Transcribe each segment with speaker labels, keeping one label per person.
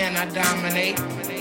Speaker 1: can I dominate?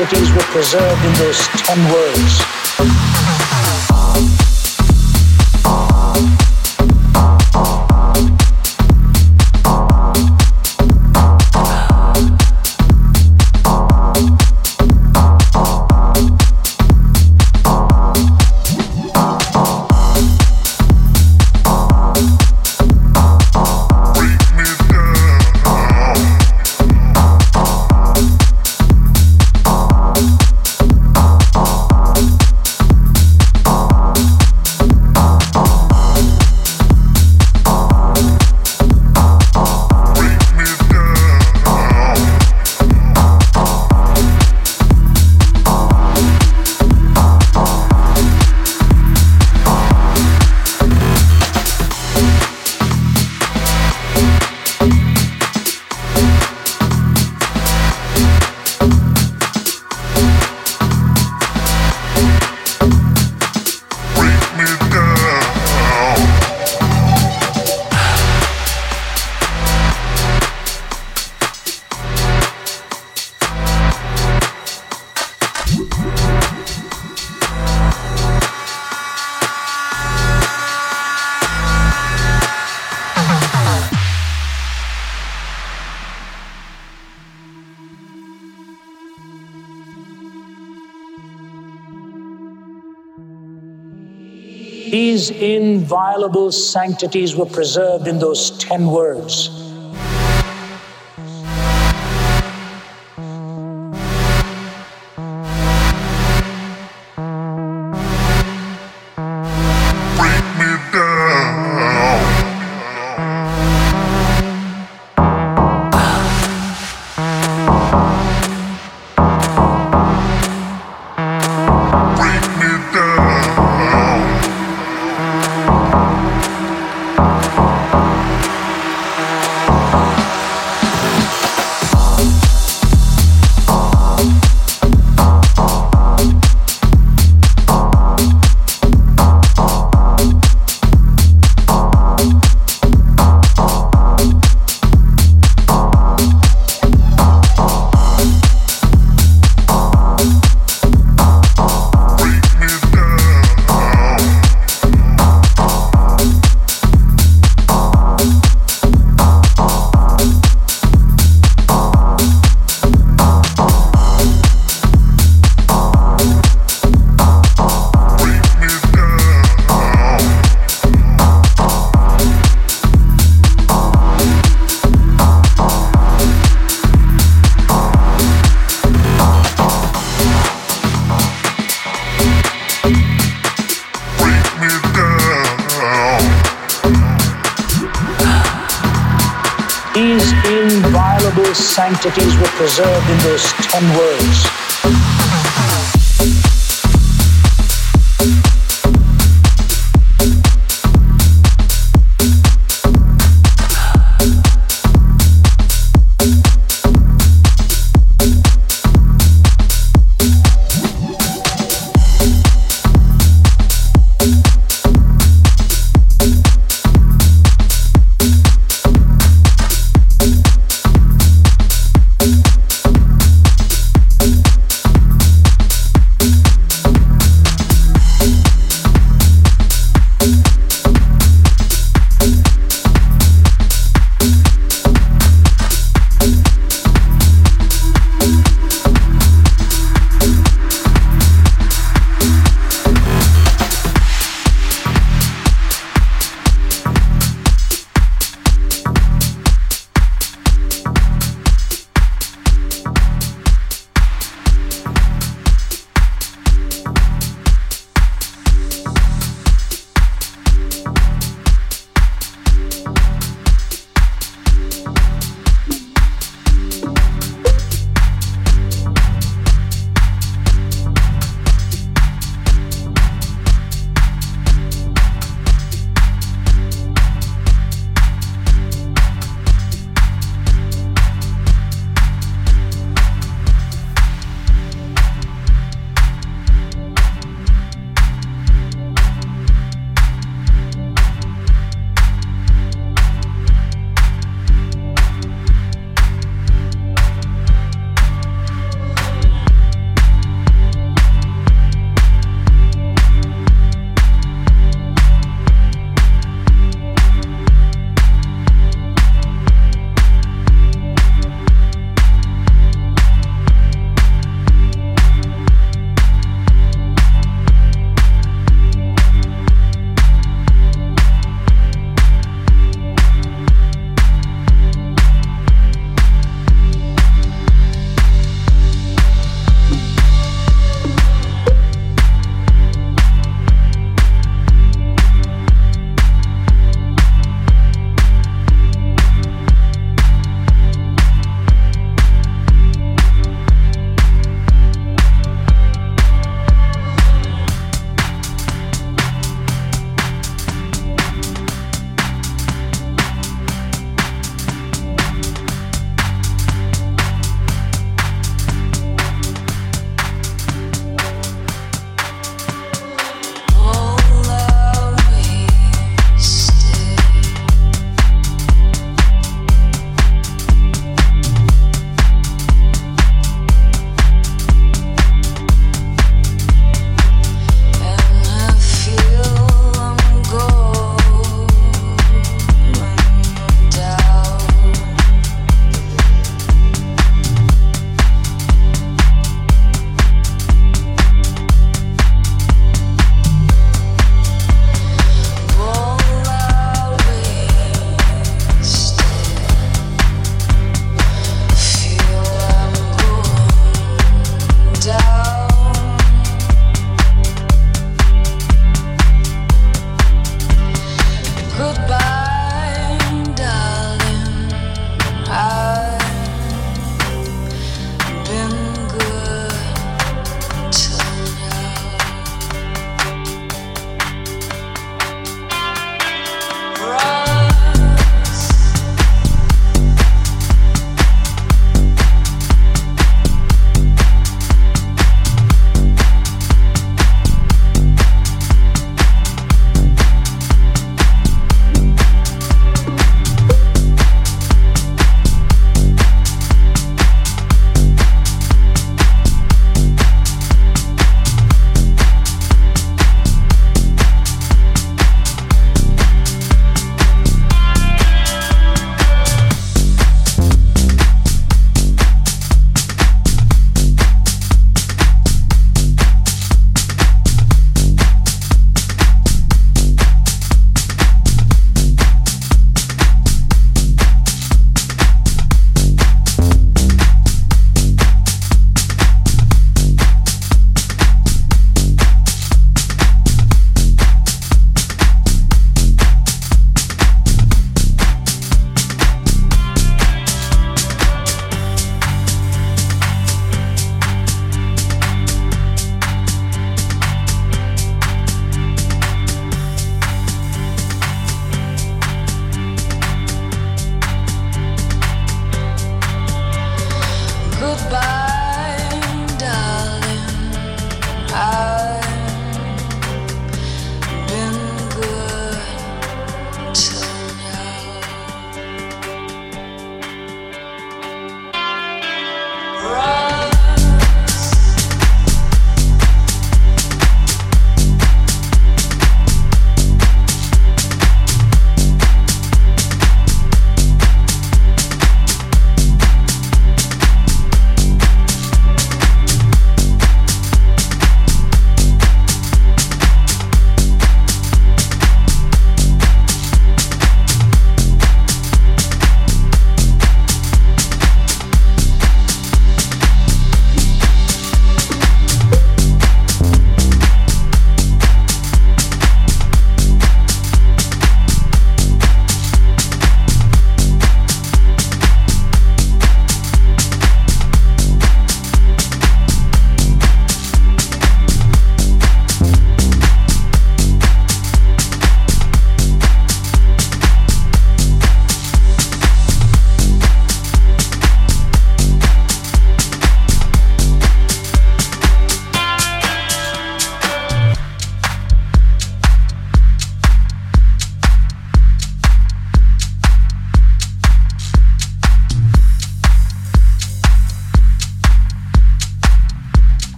Speaker 2: Sanctities were preserved in those ten words. Inviolable sanctities were preserved in those ten words. Sanctities were preserved in those ten words.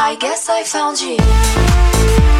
Speaker 3: I guess I found you.